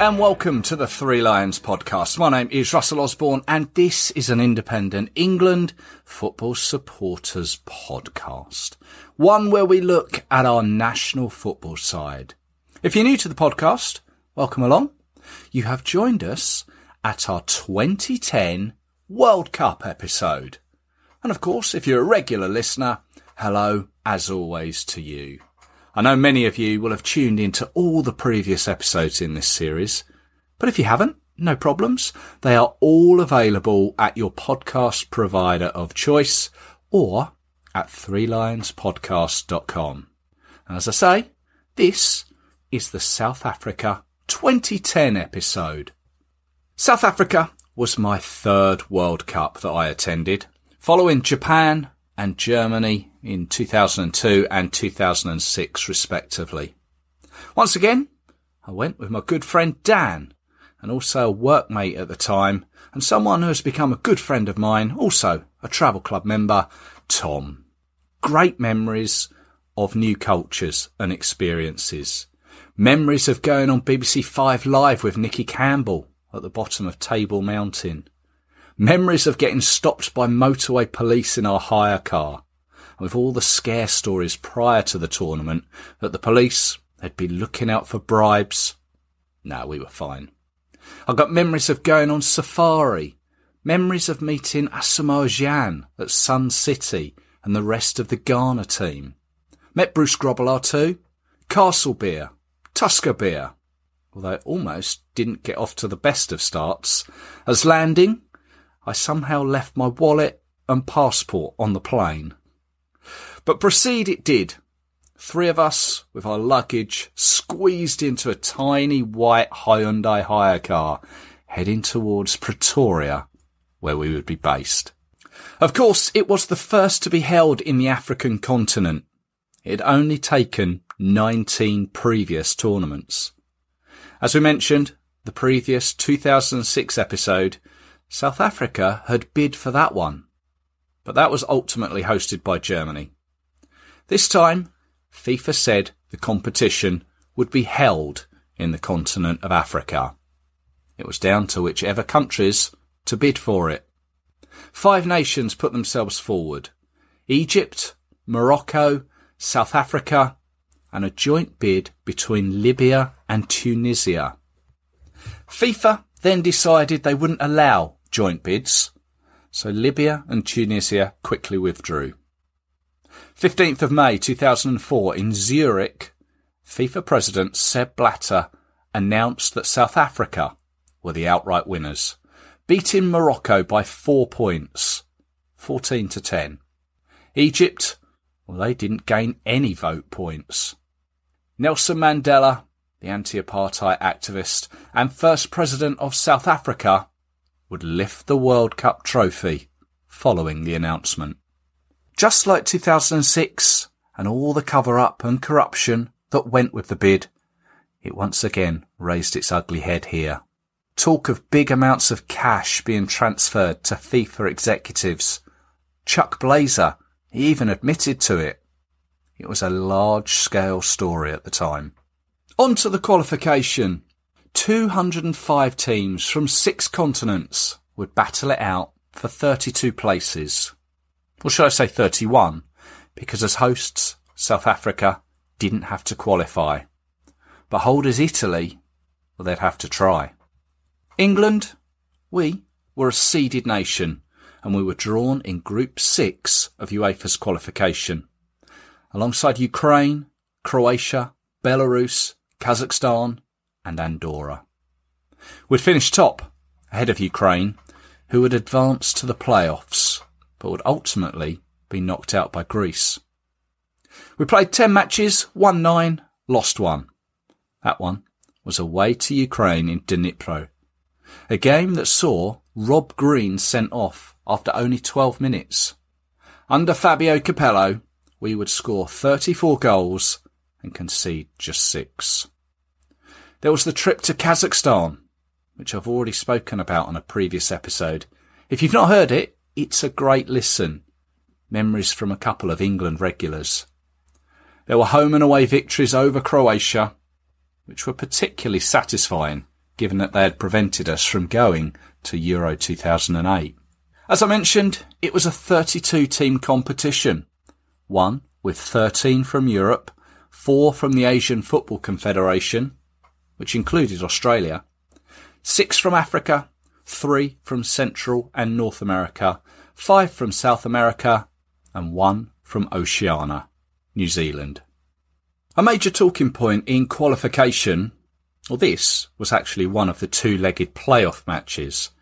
And welcome to the Three Lions podcast. My name is Russell Osborne and this is an independent England football supporters podcast. One where we look at our national football side. If you're new to the podcast, welcome along. You have joined us at our 2010 World Cup episode. And of course, if you're a regular listener, hello as always to you. I know many of you will have tuned into all the previous episodes in this series, but if you haven't, no problems. They are all available at your podcast provider of choice or at threelionspodcast.com. As I say, this is the South Africa 2010 episode. South Africa was my third World Cup that I attended, following Japan and Germany in 2002 and 2006 respectively. Once again, I went with my good friend Dan and also a workmate at the time and someone who has become a good friend of mine, also a travel club member, Tom. Great memories of new cultures and experiences. Memories of going on BBC Five Live with Nicky Campbell at the bottom of Table Mountain. Memories of getting stopped by motorway police in our hire car with all the scare stories prior to the tournament that the police had been looking out for bribes. No, we were fine. I got memories of going on safari, memories of meeting Asamoah Gyan at Sun City and the rest of the Ghana team. Met Bruce Grobbelaar too, Castle Beer, Tusker Beer, although it almost didn't get off to the best of starts, as landing, I somehow left my wallet and passport on the plane. But proceed it did. Three of us, with our luggage, squeezed into a tiny white Hyundai hire car, heading towards Pretoria, where we would be based. Of course, it was the first to be held in the African continent. It had only taken 19 previous tournaments. As we mentioned, the previous 2006 episode, South Africa had bid for that one. But that was ultimately hosted by Germany. This time, FIFA said the competition would be held in the continent of Africa. It was down to whichever countries to bid for it. Five nations put themselves forward. Egypt, Morocco, South Africa, and a joint bid between Libya and Tunisia. FIFA then decided they wouldn't allow joint bids, so Libya and Tunisia quickly withdrew. 15th of May 2004 in Zurich, FIFA President Sepp Blatter announced that South Africa were the outright winners, beating Morocco by four points, 14 to 10. Egypt, well, they didn't gain any vote points. Nelson Mandela, the anti-apartheid activist and first president of South Africa, would lift the World Cup trophy following the announcement. Just like 2006 and all the cover up and corruption that went with the bid, it once again raised its ugly head here. Talk of big amounts of cash being transferred to FIFA executives. Chuck Blazer, even admitted to it. It was a large scale story at the time. On to the qualification. 205 teams from six continents would battle it out for 32 places. Or should I say 31? Because as hosts, South Africa didn't have to qualify. But holders Italy, well, they'd have to try. England, we were a seeded nation and we were drawn in Group 6 of UEFA's qualification. Alongside Ukraine, Croatia, Belarus, Kazakhstan and Andorra. We'd finished top, ahead of Ukraine, who had advanced to the playoffs but would ultimately be knocked out by Greece. We played 10 matches, won 9, lost 1. That one was away to Ukraine in Dnipro. A game that saw Rob Green sent off after only 12 minutes. Under Fabio Capello, we would score 34 goals and concede just six. There was the trip to Kazakhstan, which I've already spoken about on a previous episode. If you've not heard it, it's a great listen. Memories from a couple of England regulars. There were home and away victories over Croatia, which were particularly satisfying given that they had prevented us from going to Euro 2008. As I mentioned, it was a 32 team competition. One with 13 from Europe, four from the Asian Football Confederation, which included Australia, six from Africa, three from Central and North America, five from South America, and one from Oceania, New Zealand. A major talking point in qualification, well, this was actually one of the two-legged playoff matches,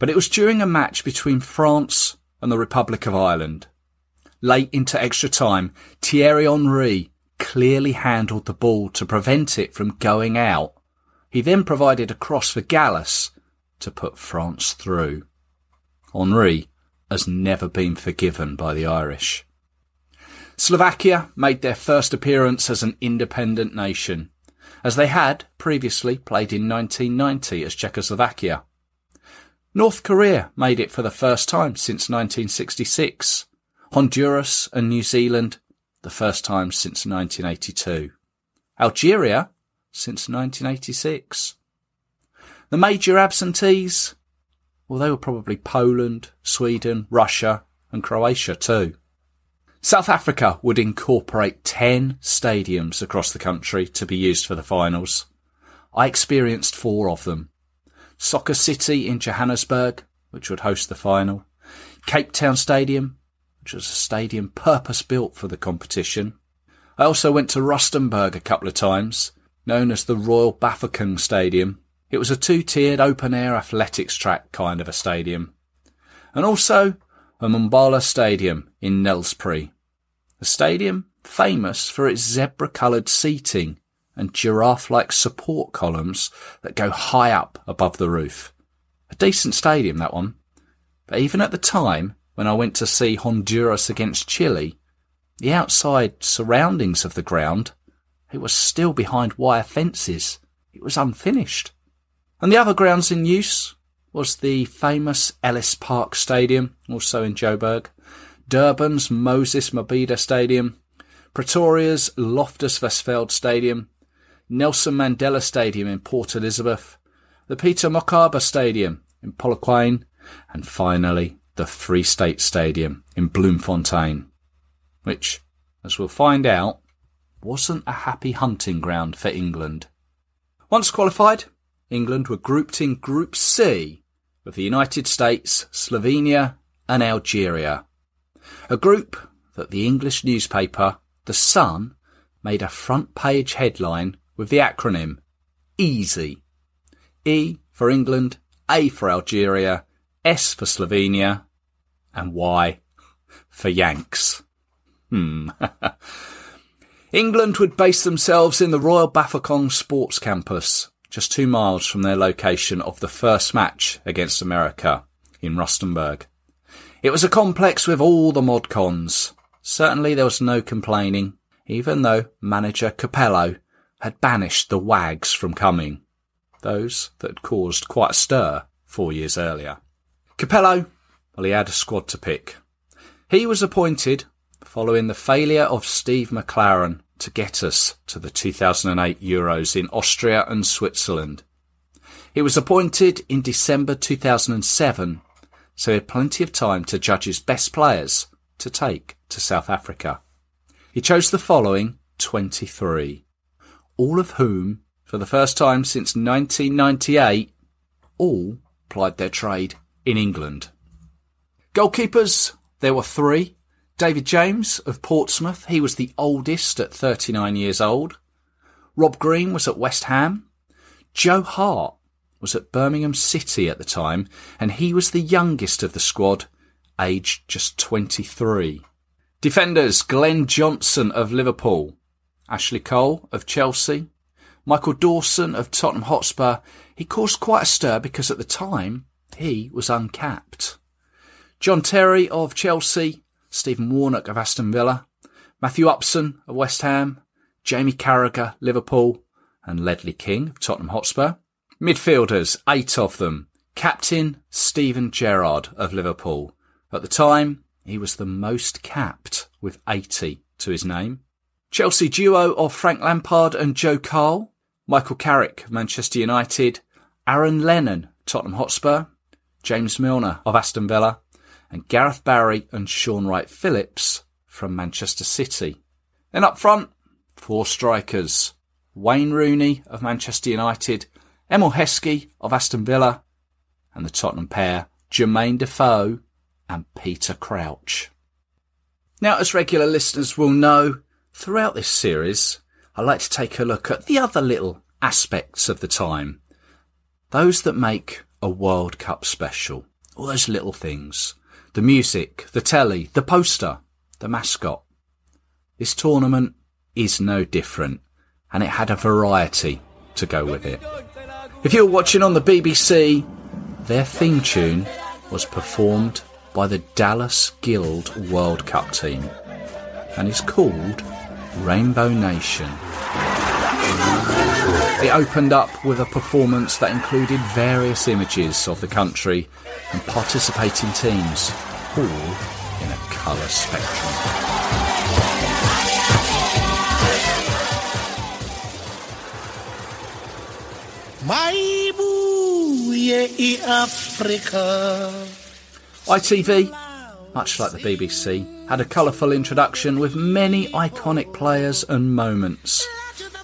but it was during a match between France and the Republic of Ireland. Late into extra time, Thierry Henry clearly handled the ball to prevent it from going out. He then provided a cross for Gallas to put France through. Henry has never been forgiven by the Irish. Slovakia made their first appearance as an independent nation, as they had previously played in 1990 as Czechoslovakia. North Korea made it for the first time since 1966. Honduras and New Zealand the first time since 1982. Algeria since 1986. The major absentees? Well, they were probably Poland, Sweden, Russia, and Croatia too. South Africa would incorporate 10 stadiums across the country to be used for the finals. I experienced four of them. Soccer City in Johannesburg, which would host the final. Cape Town Stadium, which was a stadium purpose built for the competition. I also went to Rustenburg a couple of times, known as the Royal Bafokeng Stadium. It was a two-tiered open-air athletics track kind of a stadium. And also a Mbombela Stadium in Nelspruit. A stadium famous for its zebra-coloured seating and giraffe-like support columns that go high up above the roof. A decent stadium, that one. But even at the time, when I went to see Honduras against Chile, the outside surroundings of the ground, it was still behind wire fences. It was unfinished. And the other grounds in use was the famous Ellis Park Stadium, also in Joburg, Durban's Moses Mabhida Stadium, Pretoria's Loftus Versfeld Stadium, Nelson Mandela Stadium in Port Elizabeth, the Peter Mokaba Stadium in Polokwane, and finally the Free State Stadium in Bloemfontein, which, as we'll find out, wasn't a happy hunting ground for England. Once qualified, England were grouped in Group C with the United States, Slovenia, and Algeria. A group that the English newspaper, The Sun, made a front page headline with the acronym EASY. E for England, A for Algeria, S for Slovenia, and Y for Yanks. Hmm. England would base themselves in the Royal Bafokeng Sports Campus, just two miles from their location of the first match against America in Rustenburg. It was a complex with all the mod cons. Certainly there was no complaining, even though manager Capello had banished the wags from coming, those that had caused quite a stir four years earlier. Capello, well, he had a squad to pick. He was appointed following the failure of Steve McClaren to get us to the 2008 Euros in Austria and Switzerland. He was appointed in December 2007, so he had plenty of time to judge his best players to take to South Africa. He chose the following 23, all of whom, for the first time since 1998, all plied their trade in England. Goalkeepers, there were three. David James of Portsmouth, he was the oldest at 39 years old. Rob Green was at West Ham. Joe Hart was at Birmingham City at the time, and he was the youngest of the squad, aged just 23. Defenders Glenn Johnson of Liverpool, Ashley Cole of Chelsea, Michael Dawson of Tottenham Hotspur. He caused quite a stir because at the time he was uncapped. John Terry of Chelsea, Stephen Warnock of Aston Villa, Matthew Upson of West Ham, Jamie Carragher, Liverpool, and Ledley King of Tottenham Hotspur. Midfielders, eight of them. Captain Steven Gerrard of Liverpool. At the time, he was the most capped with 80 to his name. Chelsea duo of Frank Lampard and Joe Cole, Michael Carrick of Manchester United, Aaron Lennon, Tottenham Hotspur, James Milner of Aston Villa, and Gareth Barry and Shaun Wright-Phillips from Manchester City. Then up front, four strikers. Wayne Rooney of Manchester United, Emile Heskey of Aston Villa, and the Tottenham pair, Jermaine Defoe and Peter Crouch. Now, as regular listeners will know, throughout this series, I like to take a look at the other little aspects of the time. Those that make a World Cup special. All those little things. The music, the telly, the poster, the mascot. This tournament is no different, and it had a variety to go with it. If you're watching on the BBC, their theme tune was performed by the Dallas Guild World Cup team and is called Rainbow Nation. It opened up with a performance that included various images of the country and participating teams, all in a colour spectrum. Africa. ITV, much like the BBC, had a colourful introduction with many iconic players and moments,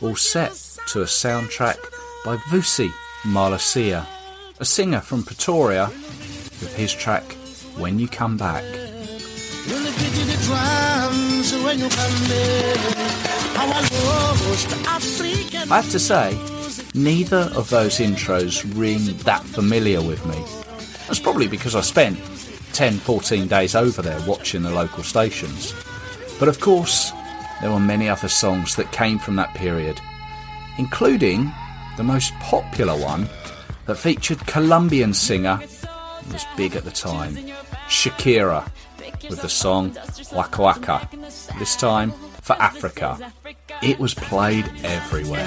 all set to a soundtrack by Vusi Mahlasela, a singer from Pretoria, with his track When You Come Back. When they beat the drums, when you come back, our lost African. I have to say, neither of those intros ring that familiar with me. That's probably because I spent 10, 14 days over there watching the local stations. But of course, there were many other songs that came from that period, including the most popular one that featured Colombian singer, who was big at the time, Shakira, with the song Waka Waka, this time for Africa. It was played everywhere.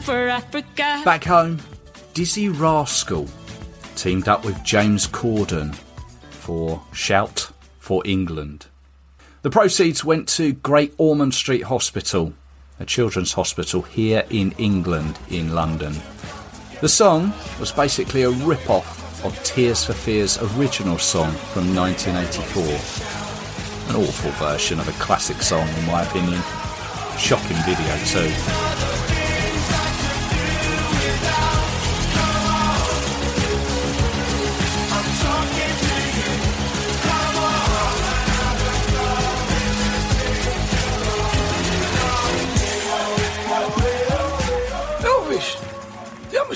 For Africa. Back home, Dizzee Rascal teamed up with James Corden for Shout for England. The proceeds went to Great Ormond Street Hospital, a children's hospital here in England, in London. The song was basically a rip off of Tears for Fears' original song from 1984. An awful version of a classic song, in my opinion. Shocking video, too.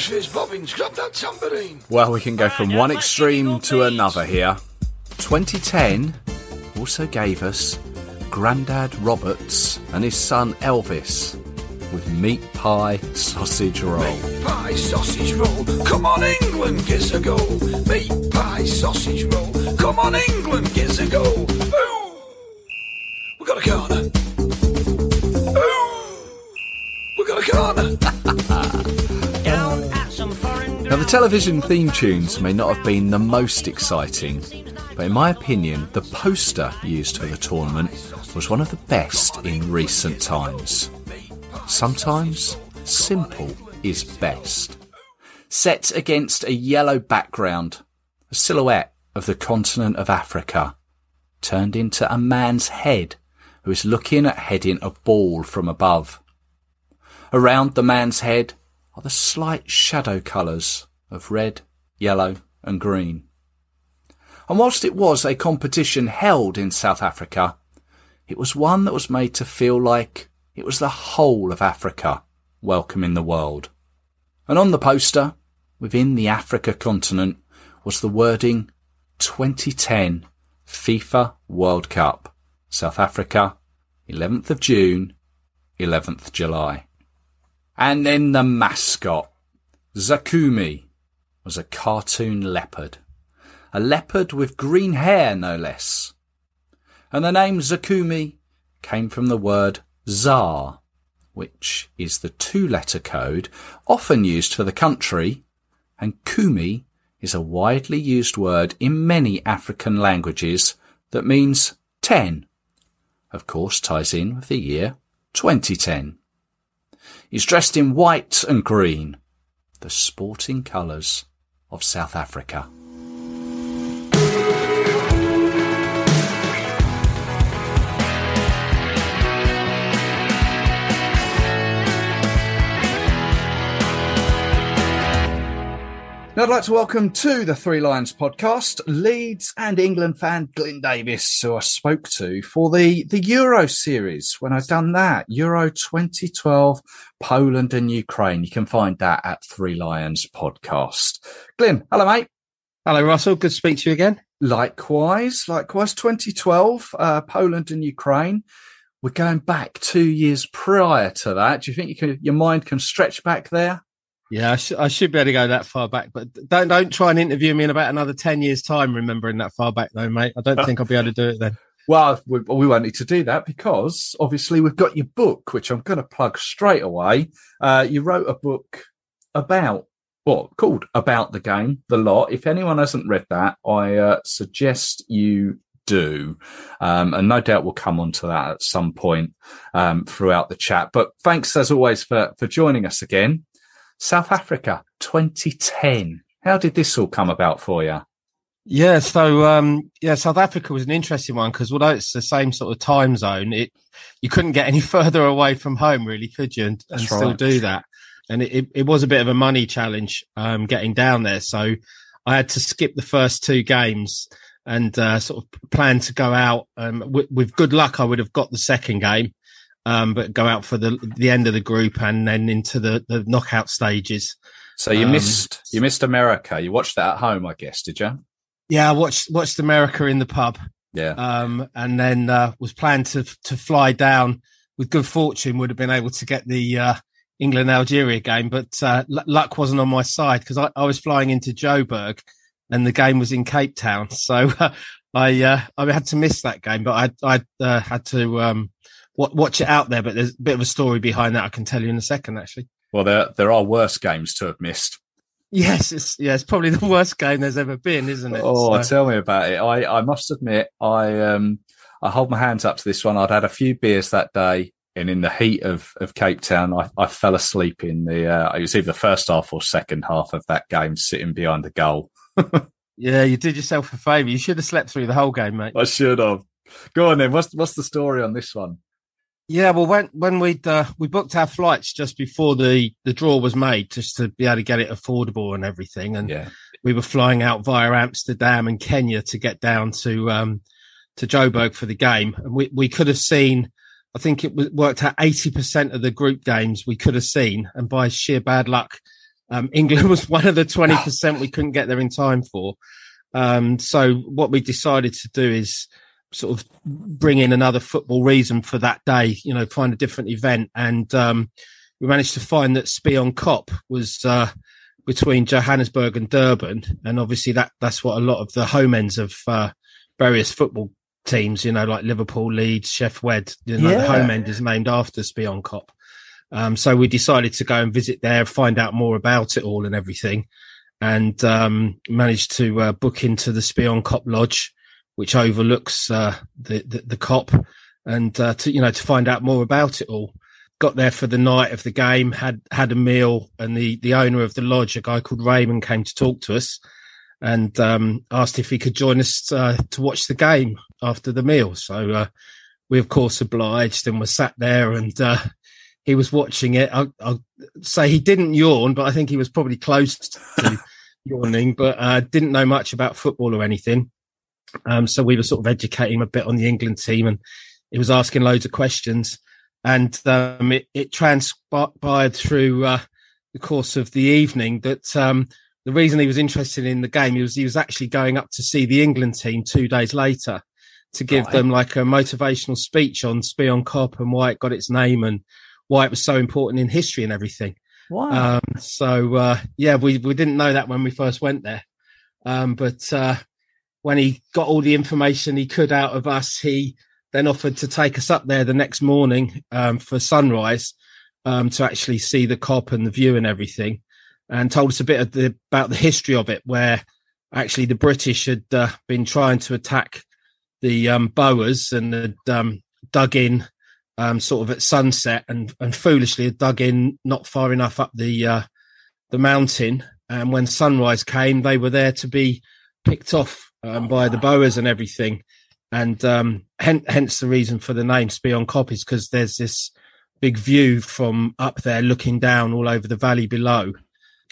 The atmosphere's bobbing. Scrub that tambourine. Well, we can go from one extreme to another here. 2010 also gave us Grandad Roberts and his son Elvis with meat pie sausage roll. Meat Pie sausage roll. Come on, England, gives a go. Meat pie sausage roll. Come on, England, gives a go. Ooh, we got a corner. Television theme tunes may not have been the most exciting, but in my opinion, the poster used for the tournament was one of the best in recent times. Sometimes simple is best. Set against a yellow background, a silhouette of the continent of Africa turned into a man's head who is looking at heading a ball from above. Around the man's head are the slight shadow colours of red, yellow, and green. And whilst it was a competition held in South Africa, it was one that was made to feel like it was the whole of Africa welcoming the world. And on the poster, within the Africa continent, was the wording 2010 FIFA World Cup, South Africa, 11th of June, 11th July. And then the mascot, Zakumi, was a cartoon leopard. A leopard with green hair, no less. And the name Zakumi came from the word ZA, which is the two letter code often used for the country, and Kumi is a widely used word in many African languages that means 10. Of course, ties in with the year 2010. He's dressed in white and green, the sporting colours of South Africa. Now, I'd like to welcome to the Three Lions podcast Leeds and England fan Glyn Davis, who I spoke to for the, the Euro series when I've done that. Euro 2012, Poland and Ukraine. You can find that at Three Lions podcast. Glyn, hello, mate. Hello, Russell. Good to speak to you again. Likewise, likewise, 2012, uh, Poland and Ukraine. We're going back two years prior to that. Do you think you can, your mind can stretch back there? Yeah, I, sh- I should be able to go that far back, but don't don't try and interview me in about another ten years' time. Remembering that far back, though, mate. I don't think I'll be able to do it then. Well, we, we won't need to do that because obviously we've got your book, which I'm going to plug straight away. Uh, you wrote a book about what called about the game, the lot. If anyone hasn't read that, I uh, suggest you do, um, and no doubt we'll come on to that at some point um, throughout the chat. But thanks as always for for joining us again. South Africa 2010. How did this all come about for you? Yeah, so um, yeah, South Africa was an interesting one because although it's the same sort of time zone, it you couldn't get any further away from home, really, could you? And, and That's still do that. And it, it, it was a bit of a money challenge um, getting down there, so I had to skip the first two games and uh, sort of plan to go out. Um, with, with good luck, I would have got the second game, um, but go out for the the end of the group and then into the the knockout stages. So you Um, missed you missed America. You watched that at home, I guess, did you? Yeah, I watched watched America in the pub. Yeah. um, and then uh, was planned to to fly down. With good fortune, would have been able to get the uh, England Algeria game, but uh, l- luck wasn't on my side because I, I was flying into Joburg, and the game was in Cape Town, so uh, I uh, I had to miss that game. But I I uh, had to um, watch it out there. But there's a bit of a story behind that I can tell you in a second, actually. Well, there there are worse games to have missed. Yes, it's yeah, it's probably the worst game there's ever been, isn't it? Oh, So- tell me about it. I, I must admit, I um I hold my hands up to this one. I'd had a few beers that day, and in the heat of, of Cape Town, I, I fell asleep in the uh, it was either the first half or second half of that game, sitting behind the goal. yeah, you did yourself a favour. You should have slept through the whole game, mate. I should have. Go on then. What's what's the story on this one? Yeah, well, when when we uh, we booked our flights just before the the draw was made, just to be able to get it affordable and everything, and Yeah, we were flying out via Amsterdam and Kenya to get down to um to Joburg for the game, and we we could have seen. I think it worked out eighty percent of the group games we could have seen, and by sheer bad luck, um, England was one of the twenty percent we couldn't get there in time for. Um, so what we decided to do is sort of bring in another football reason for that day, you know, find a different event. And, um, we managed to find that Spion Kop was, uh, between Johannesburg and Durban. And obviously that, that's what a lot of the home ends of, uh, various football teams, you know, like Liverpool, Leeds, Sheff Wed, you know, the home end is named after Spion Kop. Um, so we decided to go and visit there, find out more about it all and everything. And, um, managed to, uh, book into the Spion Kop Lodge, which overlooks uh, the, the the Kop, and uh, to you know to find out more about it all. Got there for the night of the game, had had a meal, and the the owner of the lodge, a guy called Raymond, came to talk to us, and um, asked if he could join us uh, to watch the game after the meal. So uh, we of course obliged, and were sat there, and uh, he was watching it. I, I'll say he didn't yawn, but I think he was probably close to yawning, but uh, didn't know much about football or anything. Um, so we were sort of educating him a bit on the England team and he was asking loads of questions and, um, it, it transpired through, uh, the course of the evening that, um, the reason he was interested in the game he was he was actually going up to see the England team two days later to give Right. them like a motivational speech on Spion Kop and why it got its name and why it was so important in history and everything. Wow. Um, so uh, yeah, we we didn't know that when we first went there, um, but uh, when he got all the information he could out of us, he then offered to take us up there the next morning um, for sunrise um, to actually see the Kop and the view and everything, and told us a bit the, about the history of it, where actually the British had uh, been trying to attack the um, Boers and had um, dug in um, sort of at sunset and, and foolishly had dug in not far enough up the uh, the mountain. And when sunrise came, they were there to be picked off um, by the Boers and everything. And um, hen- hence the reason for the name Spion Kop is because there's this big view from up there looking down all over the valley below.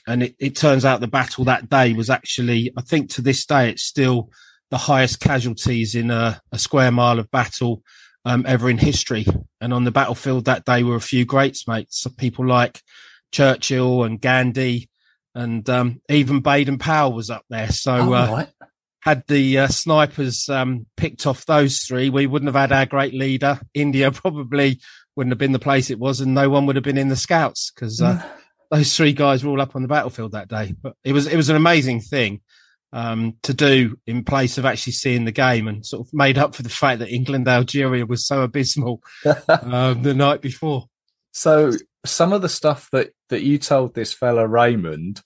And it, it turns out the battle that day was actually, I think to this day, it's still the highest casualties in a, a square mile of battle um, ever in history. And on the battlefield that day were a few greats, mates. So people like Churchill and Gandhi, and um, even Baden Powell was up there. So Oh, uh, right. Had the uh, snipers um, picked off those three, we wouldn't have had our great leader. India probably wouldn't have been the place it was, and no one would have been in the scouts because uh, those three guys were all up on the battlefield that day. But it was it was an amazing thing um, to do in place of actually seeing the game, and sort of made up for the fact that England Algeria was so abysmal um, the night before. So some of the stuff that that you told this fella Raymond,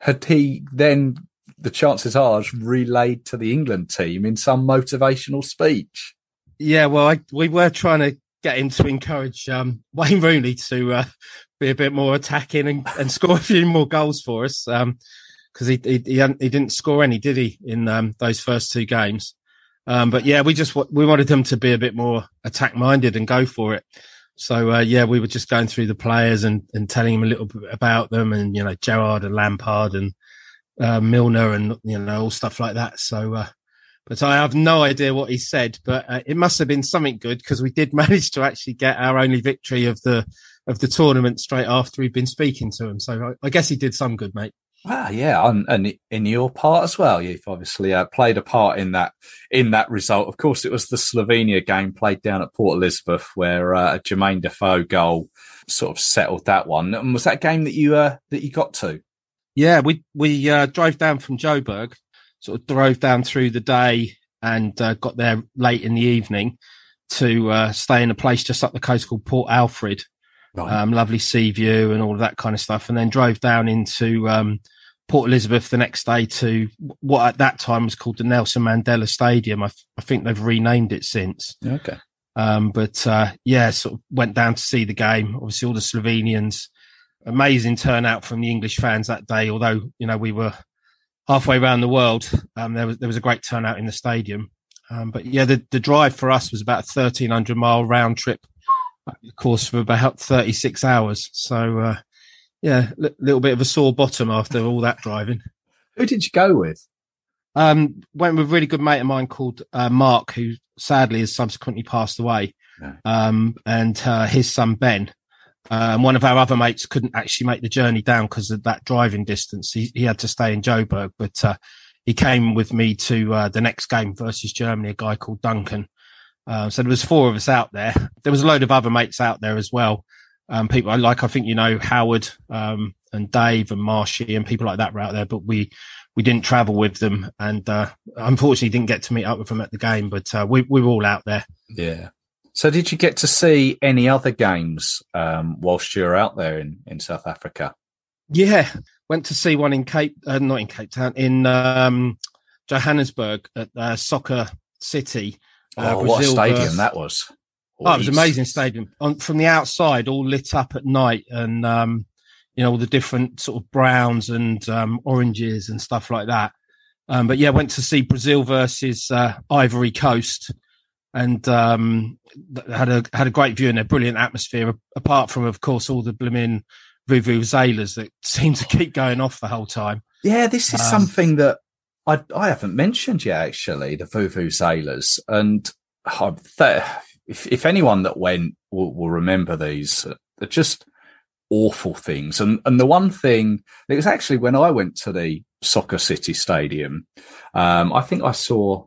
had he then the chances are relayed to the England team in some motivational speech? Yeah, well, I, we were trying to get him to encourage um, Wayne Rooney to uh, be a bit more attacking and, and score a few more goals for us. Because he, he he he didn't score any, did he, in um, those first two games? Um, but yeah, we just we wanted them to be a bit more attack minded and go for it. So uh, yeah, we were just going through the players and, and telling him a little bit about them, and you know Gerrard and Lampard and uh, Milner and you know all stuff like that. So uh, but I have no idea what he said, but uh, it must have been something good because we did manage to actually get our only victory of the of the tournament straight after we'd been speaking to him. So I, I guess he did some good, mate. Ah, yeah, and, and in your part as well, you've obviously uh, played a part in that in that result. Of course, it was the Slovenia game played down at Port Elizabeth, where uh, a Jermaine Defoe goal sort of settled that one. And was that game that you uh, that you got to? Yeah, we we uh, drove down from Joburg, sort of drove down through the day and uh, got there late in the evening to uh, stay in a place just up the coast called Port Alfred. um, lovely sea view and all of that kind of stuff, and then drove down into um, Port Elizabeth the next day to what at that time was called the Nelson Mandela Stadium. I, I think they've renamed it since. okay. Um, but uh, yeah, sort of went down to see the game. Obviously, all the Slovenians. Amazing turnout from the English fans that day. Although you know we were halfway around the world, um, there was there was a great turnout in the stadium. Um, but yeah, the, the drive for us was about a thirteen hundred mile round trip, of course, for about thirty six hours. So uh, yeah, a little bit of a sore bottom after all that driving. Who did you go with? Um, went with a really good mate of mine called uh, Mark, who sadly has subsequently passed away. Yeah. Um, and uh, his son Ben. Um, one of our other mates couldn't actually make the journey down because of that driving distance. He, he had to stay in Joburg, but uh, he came with me to uh, the next game versus Germany. A guy called Duncan. Uh, so there was four of us out there. There was a load of other mates out there as well. Um, people like, I think you know Howard um, and Dave and Marshy and people like that were out there, but we we didn't travel with them, and uh, unfortunately didn't get to meet up with them at the game. But uh, we we were all out there. Yeah. So did you get to see any other games um, whilst you were out there in, in South Africa? Yeah, went to see one in Cape, uh, not in Cape Town, in um, Johannesburg at uh, Soccer City. Uh, oh, what a stadium versus- that was. Oh, it was an amazing stadium. On from the outside, all lit up at night, and um, you know all the different sort of browns and um, oranges and stuff like that. Um, but yeah, went to see Brazil versus uh, Ivory Coast, and um, had a had a great view and a brilliant atmosphere. Apart from, of course, all the blooming vuvuzelas that seem to keep going off the whole time. Yeah, this is Um, something that I I haven't mentioned yet. Actually, the Vuvuzelas, and if if anyone that went will, will remember these, uh, they're just awful things. And and the one thing it was actually when I went to the Soccer City Stadium, um, I think I saw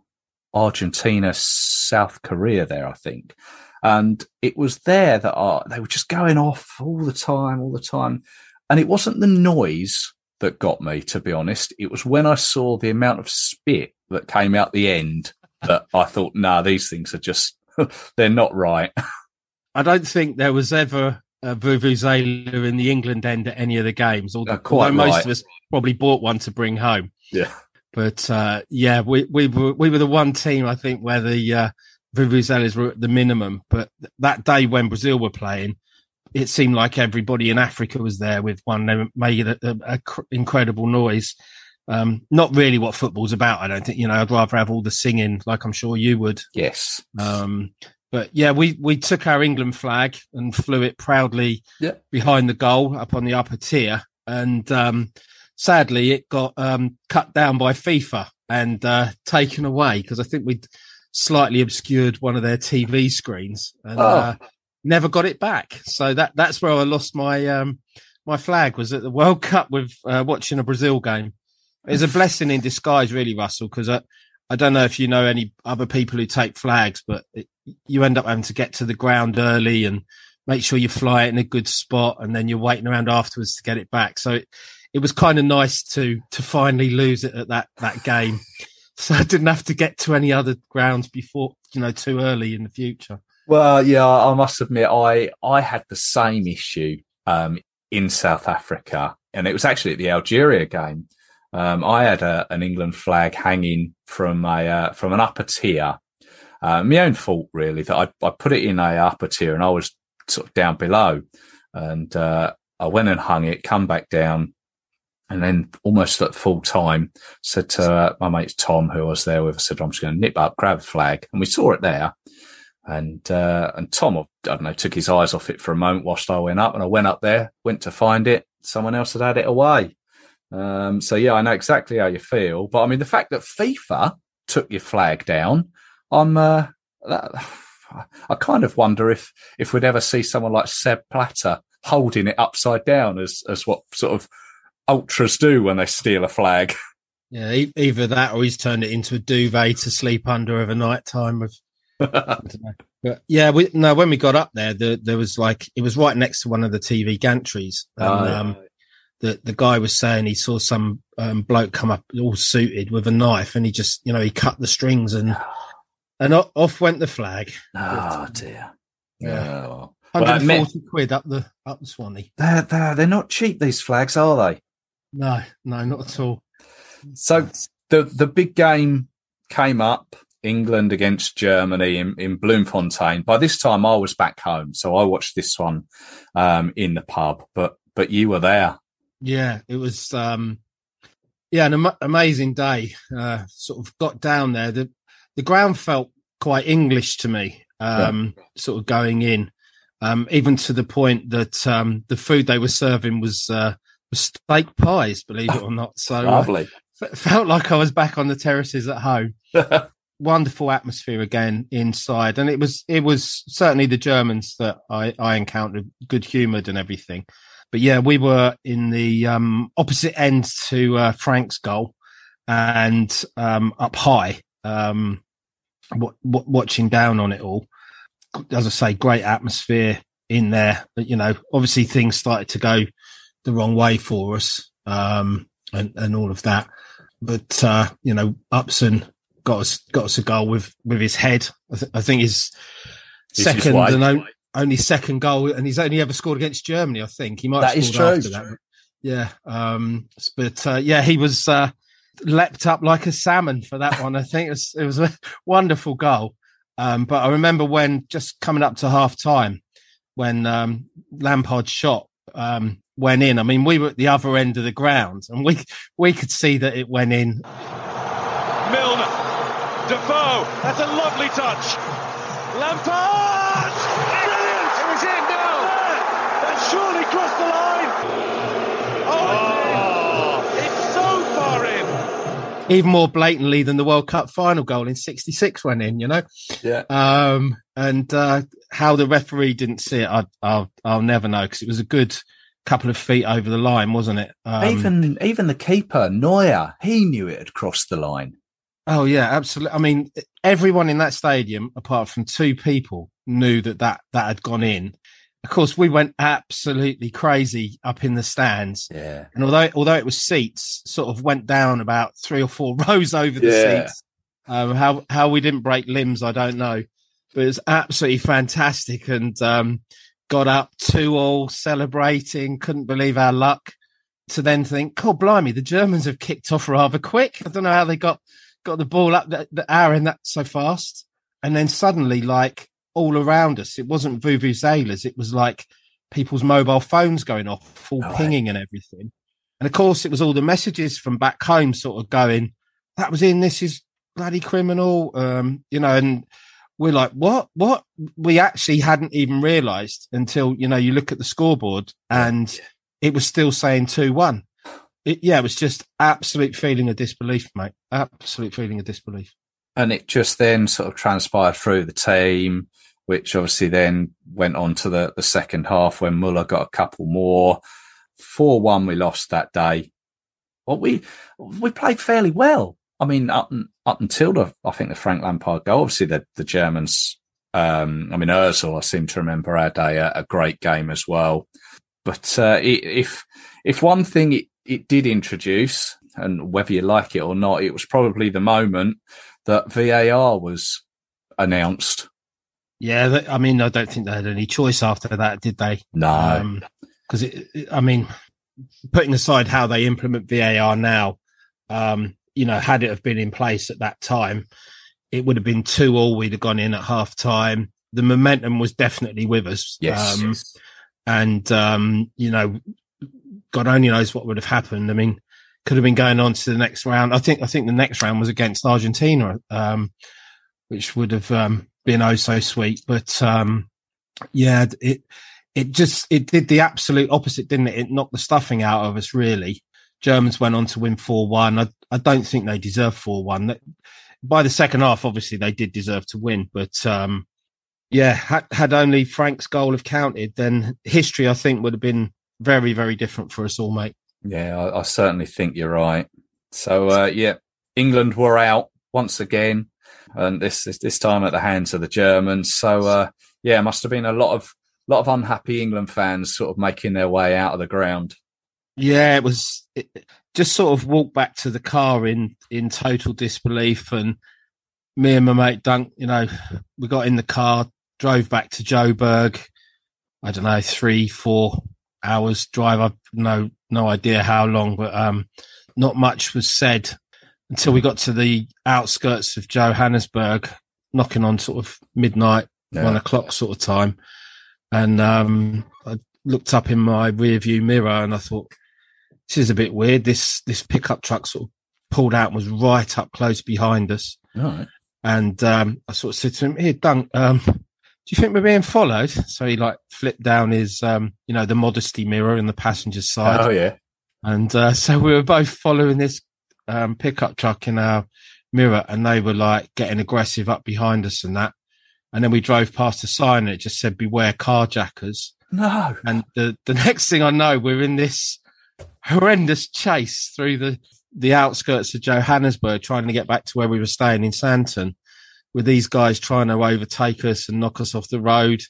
Argentina, South Korea there. I think. And it was there that I, they were just going off all the time, all the time. And it wasn't the noise that got me, to be honest. It was when I saw the amount of spit that came out the end that I thought, nah, these things are just, they're not right. I don't think there was ever a Vuvuzela in the England end at any of the games, although, Uh, quite although most of us probably bought one to bring home. Yeah. But uh, yeah, we we were we were the one team I think where the uh, Vuvuzelas were at the minimum. But that day when Brazil were playing, it seemed like everybody in Africa was there with one. They made a, a, a cr- incredible noise. Um, not really what football's about. I don't think. You know, I'd rather have all the singing, like I'm sure you would. Yes. Um, but yeah, we, we took our England flag and flew it proudly Yeah. behind the goal up on the upper tier. And, um, sadly it got, um, cut down by FIFA and, uh, taken away because I think we'd slightly obscured one of their TV screens and, Oh. uh, never got it back. So that, that's where I lost my, um, my flag was at the World Cup with, uh, watching a Brazil game. It's a blessing in disguise, really, Russell, because I, I don't know if you know any other people who take flags, but it, you end up having to get to the ground early and make sure you fly it in a good spot, and then you're waiting around afterwards to get it back. So it, it was kind of nice to to finally lose it at that that game, so I didn't have to get to any other grounds before you know too early in the future. Well, yeah, I must admit, I I had the same issue um, in South Africa, and it was actually at the Algeria game. Um, I had a, an England flag hanging from a uh, from an upper tier. Uh, my own fault, really, that I, I put it in a upper tier, and I was sort of down below, and uh, I went and hung it, come back down, and then almost at full time said to uh, my mate Tom, who I was there with, I said, "I'm just going to nip up, grab a flag," and we saw it there. And uh, and Tom, I don't know, took his eyes off it for a moment whilst I went up, and I went up there, went to find it. Someone else had had it away. Um, so yeah, I know exactly how you feel. But I mean, the fact that FIFA took your flag down, I'm. Uh, that, I kind of wonder if if we'd ever see someone like Sepp Blatter holding it upside down as as what sort of ultras do when they steal a flag. Yeah, e- either that or he's turned it into a duvet to sleep under over night time with I don't know. But yeah, we no. When we got up there, the, there was like it was right next to one of the TV gantries. And, Oh, um, the the guy was saying he saw some um, bloke come up all suited with a knife, and he just you know he cut the strings and and off went the flag. Oh dear. Yeah. Oh. Well, Hundred that and meant- forty quid up the up the Swanee. They're, they're, they're not cheap, these flags, are they? No, no, not at all. So the, the big game came up, England against Germany in, in Bloemfontein. By this time, I was back home. So I watched this one um, in the pub, but but you were there. Yeah, it was um yeah, an am- amazing day. Uh sort of got down there. The the ground felt quite English to me. Um sort of going in. Um even to the point that um the food they were serving was uh was steak pies, believe it or not. So uh, Lovely. f- felt like I was back on the terraces at home. Wonderful atmosphere again inside, and it was it was certainly the Germans that I I encountered, good humoured and everything. But yeah, we were in the um, opposite end to uh, Frank's goal, and um, up high, um, w- w- watching down on it all. As I say, great atmosphere in there. But, you know, obviously things started to go the wrong way for us, um, and and all of that. But uh, you know, Upson got us got us a goal with with his head. I, th- I think his This second and o- only second goal, and he's only ever scored against Germany. I think he might That have is true. after that. Yeah, um, but uh, yeah, he was uh, leapt up like a salmon for that one. I think it was it was a wonderful goal. Um, but I remember when just coming up to half time when um, Lampard's shot um, went in. I mean, we were at the other end of the ground, and we we could see that it went in. Milner. Defoe. That's a lovely touch. Lampard! Brilliant! It was in, no! That surely crossed the line! Oh, it's so far in! even more blatantly than the World Cup final goal in '66 went in. You know, Yeah. um, and uh, how the referee didn't see it, I, I'll I'll never know because it was a good couple of feet over the line, wasn't it? Um, even even the keeper, Neuer, he knew it had crossed the line. oh yeah, absolutely. I mean, everyone in that stadium, apart from two people, knew that that that had gone in. of course, we went absolutely crazy up in the stands. Yeah. And although although it was seats, sort of went down about three or four rows over the Yeah. seats. Um, how how we didn't break limbs, I don't know, but it was absolutely fantastic. And um, got up two all celebrating, couldn't believe our luck. To then think, God blimey, the Germans have kicked off rather quick. I don't know how they got got the ball up the, the hour in that so fast. And then suddenly, like all around us, it wasn't vuvuzelas. It was like people's mobile phones going off, full Right. pinging and everything. And of course, it was all the messages from back home sort of going, that was in, this is bloody criminal. Um, you know, and we're like, what, what? We actually hadn't even realized until, you know, you look at the scoreboard and it was still saying 2 1. Yeah, it was just absolute feeling of disbelief, mate. Absolute feeling of disbelief. and it just then sort of transpired through the team, which obviously then went on to the, the second half when Muller got a couple more. 4 1, we lost that day. Well, we, we played fairly well. I mean, up, up until the, I think the Frank Lampard goal, obviously the, the Germans, um, I mean, Ozil, I seem to remember had a, a great game as well. But, uh, i if, if one thing it, it did introduce, and whether you like it or not, it was probably the moment that VAR was announced. Yeah, I mean, I don't think they had any choice after that, did they? No. because it, it- I mean, putting aside how they implement VAR now, um, you know, had it have been in place at that time, it would have been two all. We'd have gone in at half time. The momentum was definitely with us. yes. Um, and, um, you know, God only knows what would have happened. I mean, could have been going on to the next round. I think, I think the next round was against Argentina, um, which would have, um, been oh so sweet. But, um, yeah, it, it just it did the absolute opposite, didn't it? It knocked the stuffing out of us. Really, Germans went on to win four one. I I don't think they deserve four one. By the second half, obviously they did deserve to win, but um, yeah, had, had only Frank's goal have counted, then history I think would have been very very different for us all, mate. Yeah, I, I certainly think you're right. So, uh, yeah, England were out once again, and this, this this time at the hands of the Germans. So, uh, yeah, must have been a lot of lot of unhappy England fans sort of making their way out of the ground. Yeah, it was it, just sort of walked back to the car in in total disbelief, and me and my mate Dunk, you know, we got in the car, drove back to Joburg. I don't know, three, four hours drive. I've no no idea how long, but um, not much was said until we got to the outskirts of Johannesburg, knocking on sort of midnight, one o'clock sort of time. And um, I looked up in my rear view mirror and I thought, this is a bit weird. This this pickup truck sort of pulled out and was right up close behind us. Right. And um, I sort of said to him, "Here, Dunk, um, do you think we're being followed?" So he like flipped down his, um, you know, the modesty mirror in the passenger side, Oh yeah. and uh, so we were both following this um, pickup truck in our mirror, and they were like getting aggressive up behind us and that. And then we drove past a sign and it just said "Beware carjackers." No. And the, the next thing I know, we're in this horrendous chase through the, the outskirts of Johannesburg, trying to get back to where we were staying in Sandton, with these guys trying to overtake us and knock us off the road.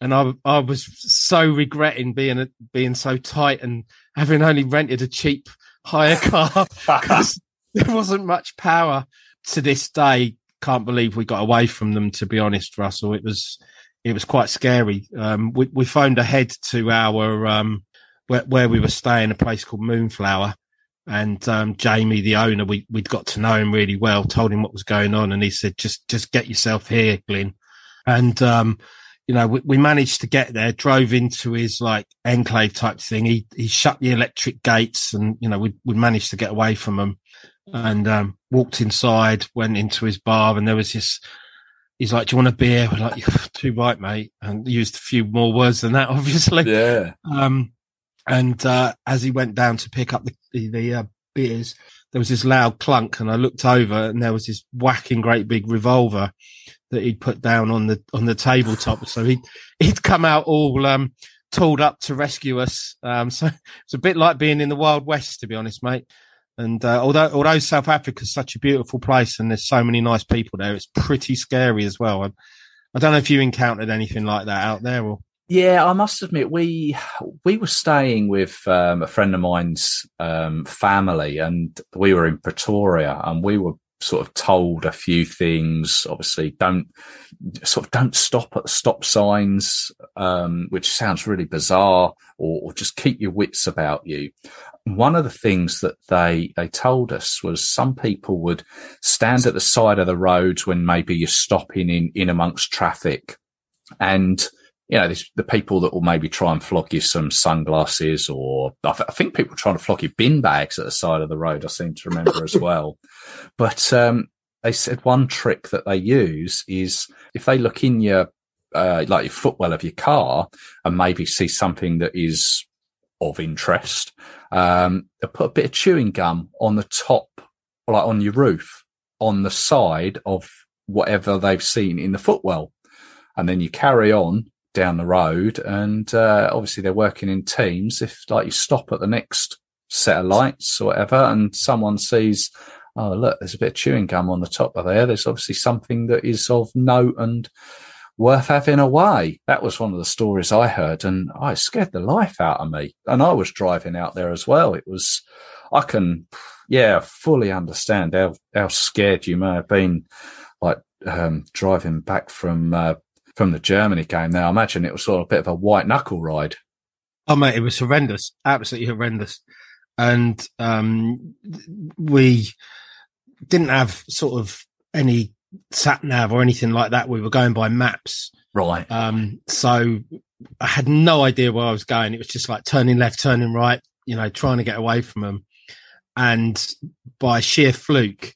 And I, I was so regretting being, being so tight and having only rented a cheap hire car because there wasn't much power to this day. Can't believe we got away from them, to be honest, Russell. It was, it was quite scary. Um, we, we phoned ahead to our, um, where, where we were staying, a place called Moonflower. And, um, Jamie, the owner, we, we'd got to know him really well, told him what was going on. And he said, just, just get yourself here, Glyn. And, um, you know, we, we managed to get there, drove into his like enclave type thing. He, he shut the electric gates and, you know, we, we managed to get away from them and, um, walked inside, went into his bar and there was this, he's like, do you want a beer? We're like, "You're too right, mate. And used a few more words than that, obviously. Yeah. Um, and, uh, as he went down to pick up the, the, the uh, beers, there was this loud clunk and I looked over and there was this whacking great big revolver that he'd put down on the, on the tabletop. so he'd, he'd come out all, um, tooled up to rescue us. Um, so it's a bit like being in the Wild West, to be honest, mate. And, uh, although, although South Africa's such a beautiful place and there's so many nice people there, it's pretty scary as well. I, I don't know if you encountered anything like that out there or. Yeah, I must admit we we were staying with um, a friend of mine's um, family, and we were in Pretoria, and we were sort of told a few things. Obviously, don't sort of don't stop at the stop signs, um, which sounds really bizarre, or, or just keep your wits about you. One of the things that they they told us was some people would stand at the side of the roads when maybe you're stopping in in amongst traffic, and you know, this, the people that will maybe try and flog you some sunglasses or I, th- I, think people trying to flog you bin bags at the side of the road. I seem to remember as well. But, um, they said one trick that they use is if they look in your, uh, like your footwell of your car and maybe see something that is of interest, um, they put a bit of chewing gum on the top, like on your roof, on the side of whatever they've seen in the footwell. And then you carry on down the road, and uh, obviously they're working in teams. If like you stop at the next set of lights or whatever, and someone sees, oh look, there's a bit of chewing gum on the top of there. There's obviously something that is of note and worth having away. That was one of the stories I heard, and I scared the life out of me. And I was driving out there as well. It was, I can, yeah, fully understand how how scared you may have been, like um, driving back from. Uh, from the Germany game there. I imagine it was sort of a bit of a white knuckle ride. Oh mate, it was horrendous, absolutely horrendous, and um, we didn't have sort of any sat nav or anything like that. We were going by maps, right? Um, so I had no idea where I was going. It was just like turning left, turning right, you know, trying to get away from them. And by sheer fluke,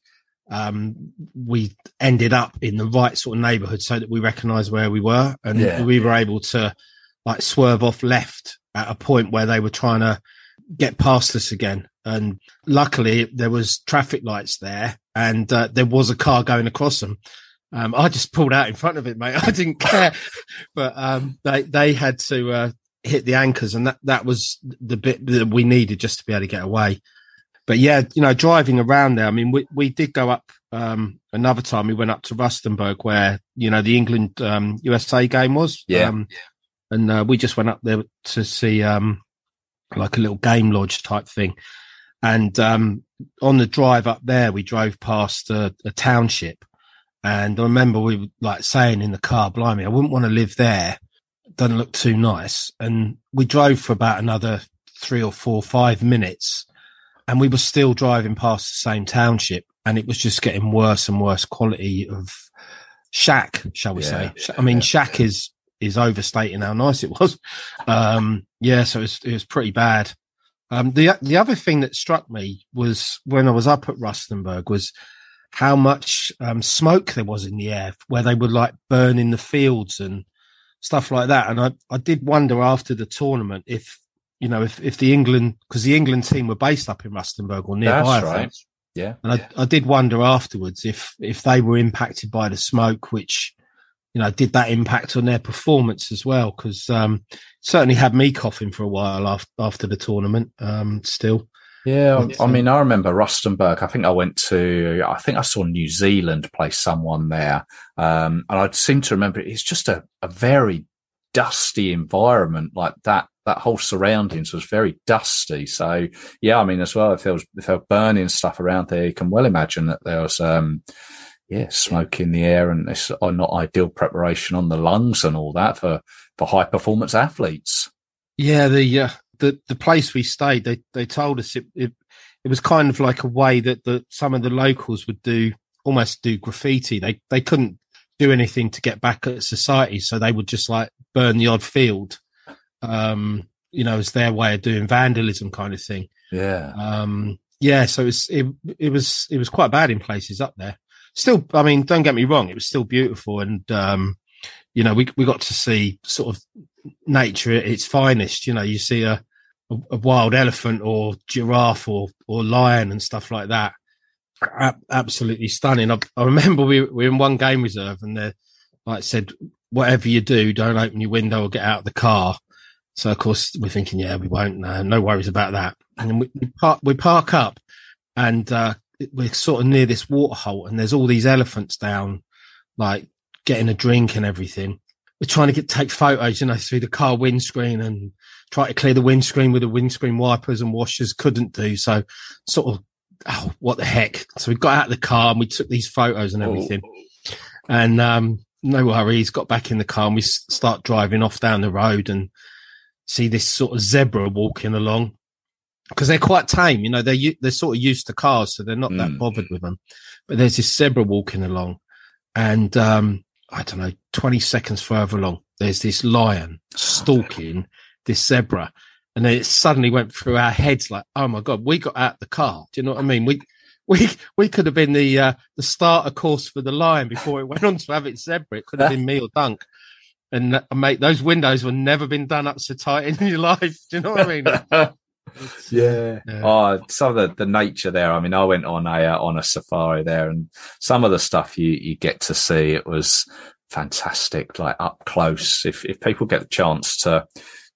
um, we ended up in the right sort of neighborhood so that we recognized where we were and Yeah. we were able to like swerve off left at a point where they were trying to get past us again. And luckily there was traffic lights there and uh, there was a car going across them. Um, I just pulled out in front of it, mate. I didn't care, but um, they they had to uh, hit the anchors, and that that was the bit that we needed just to be able to get away but yeah, you know, driving around there. I mean, we we did go up um, another time. We went up to Rustenburg, where you know the England um, USA game was. Yeah. Um, and uh, we just went up there to see um, like a little game lodge type thing. And um, on the drive up there, we drove past a, a township, and I remember we were like saying in the car, "Blimey, I wouldn't want to live there. Doesn't look too nice." And we drove for about another three or four, five minutes and we were still driving past the same township and it was just getting worse and worse quality of shack shall we Yeah. say. I mean shack is is overstating how nice it was. Um yeah so it was, it was pretty bad. Um the the other thing that struck me was when i was up at rustenburg was how much um smoke there was in the air where they would like burn in the fields and stuff like that. And i i did wonder after the tournament if you know, if, if the England, because the England team were based up in Rustenburg or nearby, That's right. Yeah. And I, I did wonder afterwards if if they were impacted by the smoke, which you know did that impact on their performance as well? Because um, certainly had me coughing for a while after after the tournament. Um, still, Yeah, It's, I um, mean, I remember Rustenburg. I think I went to, I think I saw New Zealand play someone there. Um, and I seem to remember it's just a, a very dusty environment like that. That whole surroundings was very dusty. So yeah, I mean, as well, if there was, if there were burning stuff around there, you can well imagine that there was, um, yeah, smoke in the air and it's uh, not ideal preparation on the lungs and all that for, for high performance athletes. yeah. The uh, the the place we stayed, they they told us it it, it was kind of like a way that the some of the locals would do almost do graffiti. They they couldn't do anything to get back at society, so they would just like burn the odd field. Um, you know, it's their way of doing vandalism kind of thing. Yeah. Um, yeah, so it was, it, it was, it was quite bad in places up there. Still, I mean, don't get me wrong. It was still beautiful. And, um, you know, we, we got to see sort of nature at its finest. You know, you see a, a, a wild elephant or giraffe or, or lion and stuff like that. A- absolutely stunning. I, I remember we, we were in one game reserve and they like said, whatever you do, don't open your window or get out of the car. So of course we're thinking, yeah, we won't. No, no worries about that. And we, we park, we park up, and uh, we're sort of near this water hole, and there's all these elephants down, like getting a drink and everything. we're trying to get take photos, you know, through the car windscreen and try to clear the windscreen with the windscreen wipers and washers couldn't do. So sort of, oh, what the heck? So we got out of the car and we took these photos and everything. And, um, no worries, got back in the car and we start driving off down the road and see this sort of zebra walking along because they're quite tame, you know, they're, they're sort of used to cars, so they're not that Mm. bothered with them. But there's this zebra walking along and, um, I don't know, 20 seconds further along, there's this lion stalking this zebra. And then it suddenly went through our heads like, oh my God, we got out the car. Do you know what I mean? We, we, we could have been the, uh, the starter course for the lion before it went on to have its zebra. It could have been me or Dunk. And mate, those windows were never been done up so tight in your life. Do you know what I mean? Yeah. Yeah. Oh, some of the, the nature there. I mean, I went on a uh, on a safari there, and some of the stuff you you get to see it was fantastic, like up close. If if people get the chance to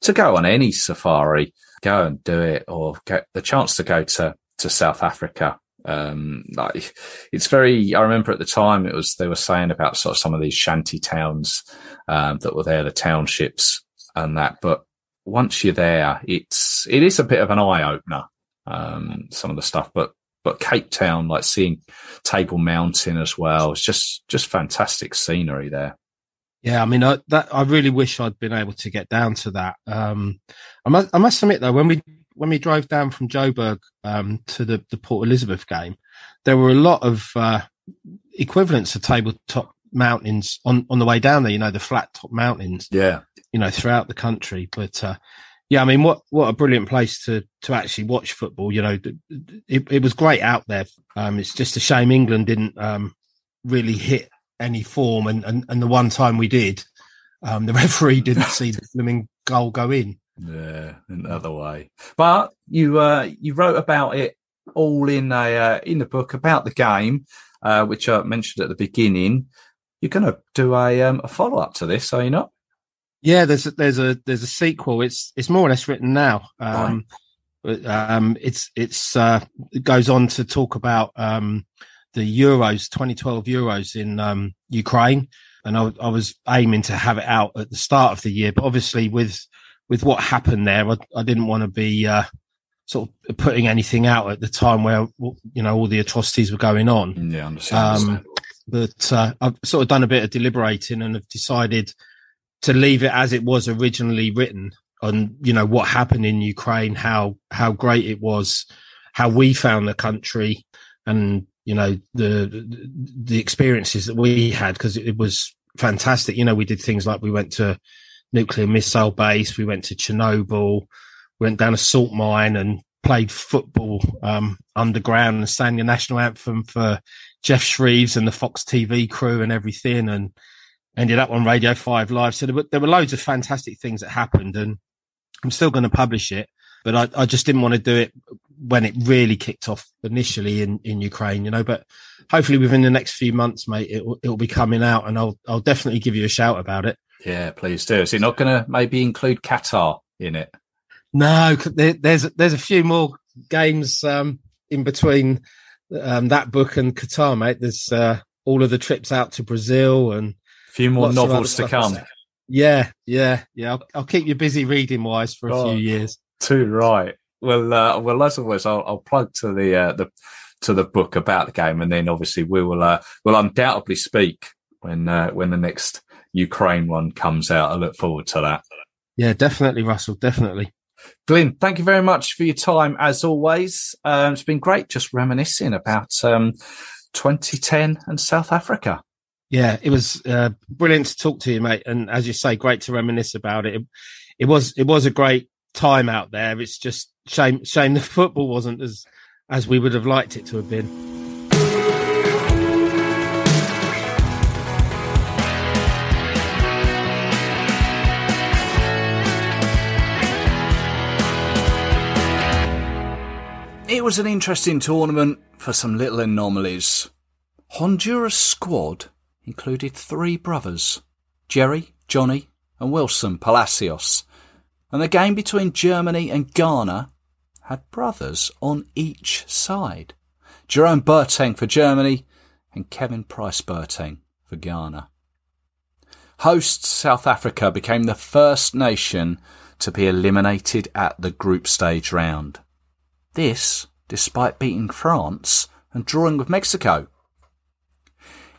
to go on any safari, go and do it, or get the chance to go to to South Africa. Um, like it's very. I remember at the time it was they were saying about sort of some of these shanty towns um, that were there, the townships and that, but once you're there, it's it is a bit of an eye opener. Um, some of the stuff, but but Cape Town, like seeing Table Mountain as well, it's just just fantastic scenery there. Yeah, I mean, I, that I really wish I'd been able to get down to that. Um, I must, I must admit though, when we when we drove down from Joburg um, to the the Port Elizabeth game, there were a lot of uh, equivalents of tabletop mountains on on the way down there. You know, the flat top mountains. Yeah, You know, throughout the country. But uh, yeah, I mean, what what a brilliant place to to actually watch football. You know, it, it was great out there. Um, it's just a shame England didn't um, really hit any form, and, and and the one time we did, um, the referee didn't see the blooming goal go in. Yeah, another way. But you uh, you wrote about it all in a uh, in the book about the game, uh, which I mentioned at the beginning. You're going to do a um, a follow up to this, are you not? Yeah, there's a, there's a there's a sequel. It's it's more or less written now. Um, but, um, it's it's uh, it goes on to talk about um, the Euros, 2012 Euros in um, Ukraine, and I, I was aiming to have it out at the start of the year, but obviously with with what happened there, I, I didn't want to be uh, sort of putting anything out at the time where you know all the atrocities were going on Yeah, understand. Um, but uh, I've sort of done a bit of deliberating and have decided to leave it as it was originally written on, you know, what happened in Ukraine, how, how great it was, how we found the country and, you know, the, the experiences that we had because it was fantastic. You know, we did things like we went to nuclear missile base, we went to Chernobyl, went down a salt mine and played football, um, underground and sang the national anthem for Geoff Shreeves and the Fox TV crew and everything, and ended up on Radio Five Live. So there were there were loads of fantastic things that happened, and I'm still going to publish it, but I, I just didn't want to do it when it really kicked off initially in in Ukraine, you know. But hopefully within the next few months, mate, it will it will be coming out, and I'll I'll definitely give you a shout about it. Yeah, please do. Is it not going to maybe include Qatar in it? No, there, there's there's a few more games um, in between um, that book and Qatar, mate. There's uh, all of the trips out to Brazil and A few more novels to stuff. come. yeah, yeah, yeah. I'll, I'll keep you busy reading wise for a Oh. few years. Too right. Well, uh, well, as always, I'll, I'll plug to the uh, the to the book about the game, and then obviously we will uh, will undoubtedly speak when uh, when the next Ukraine one comes out. I look forward to that. Yeah, definitely, Russell. Definitely. Glyn, thank you very much for your time as always. Um, it's been great just reminiscing about um, 2010 and South Africa. Yeah, it was uh, brilliant to talk to you, mate. And as you say, great to reminisce about it. It, it was it was a great time out there. It's just shame shame the football wasn't as as we would have liked it to have been. It was an interesting tournament for some little anomalies. Honduras' squad included three brothers, Jerry, Johnny, and Wilson Palacios. And the game between Germany and Ghana had brothers on each side. Jerome Boateng for Germany and Kevin Prince Boateng for Ghana. hosts South Africa became the first nation to be eliminated at the group stage round. This despite beating France and drawing with Mexico.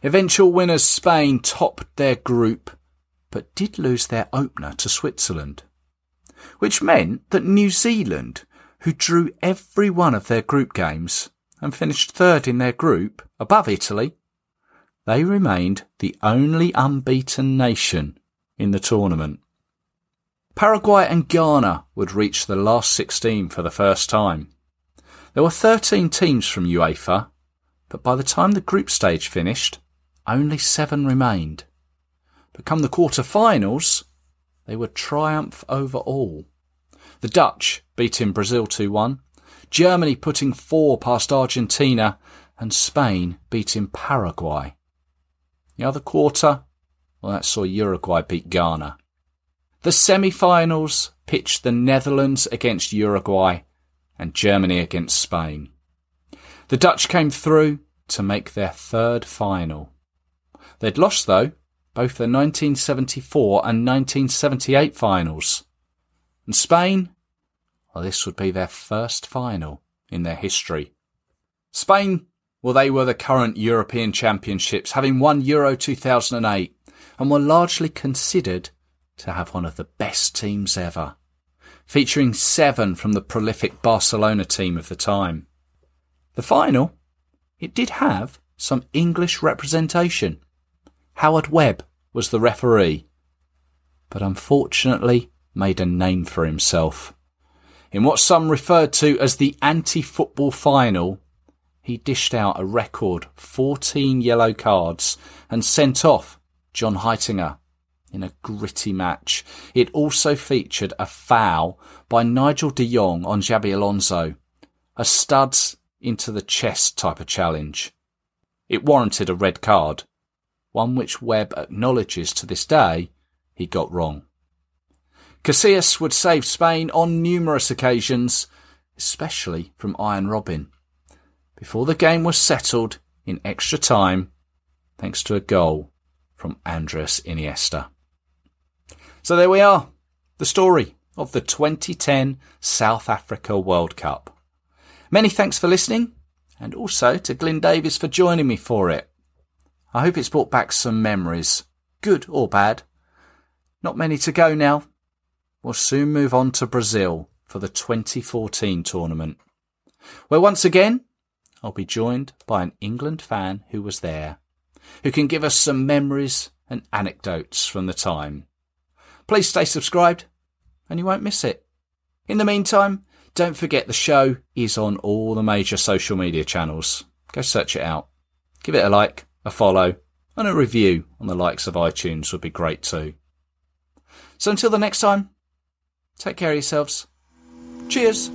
Eventual winners Spain topped their group, but did lose their opener to Switzerland, which meant that New Zealand, who drew every one of their group games and finished third in their group above Italy, they remained the only unbeaten nation in the tournament. Paraguay and Ghana would reach the last 16 for the first time. There were 13 teams from UEFA, but by the time the group stage finished, only seven remained. But come the quarter-finals, they would triumph over all. The Dutch beating Brazil 2-1, Germany putting four past Argentina, and Spain beating Paraguay. The other quarter, well, that saw Uruguay beat Ghana. The semi-finals pitched the Netherlands against Uruguay and Germany against Spain. The Dutch came through to make their third final. They'd lost, though, both the 1974 and 1978 finals. And Spain, well, this would be their first final in their history. Spain, well, they were the current European Championships, having won Euro 2008, and were largely considered to have one of the best teams ever featuring seven from the prolific Barcelona team of the time. The final, it did have some English representation. Howard Webb was the referee, but unfortunately made a name for himself. In what some referred to as the anti-football final, he dished out a record 14 yellow cards and sent off John Heitinga in a gritty match. It also featured a foul by Nigel de Jong on Xabi Alonso, a studs into the chest type of challenge. It warranted a red card, one which Webb acknowledges to this day he got wrong. Casillas would save Spain on numerous occasions, especially from Arjen Robben. before the game was settled in extra time thanks to a goal from Andres Iniesta. So there we are, the story of the 2010 South Africa World Cup. Many thanks for listening, and also to Glyn Davis for joining me for it. I hope it's brought back some memories, good or bad. Not many to go now. We'll soon move on to Brazil for the 2014 tournament, where once again I'll be joined by an England fan who was there, who can give us some memories and anecdotes from the time. Please stay subscribed and you won't miss it. In the meantime, don't forget the show is on all the major social media channels. Go search it out. Give it a like, a follow, and a review on the likes of iTunes would be great too. So until the next time, take care of yourselves. Cheers.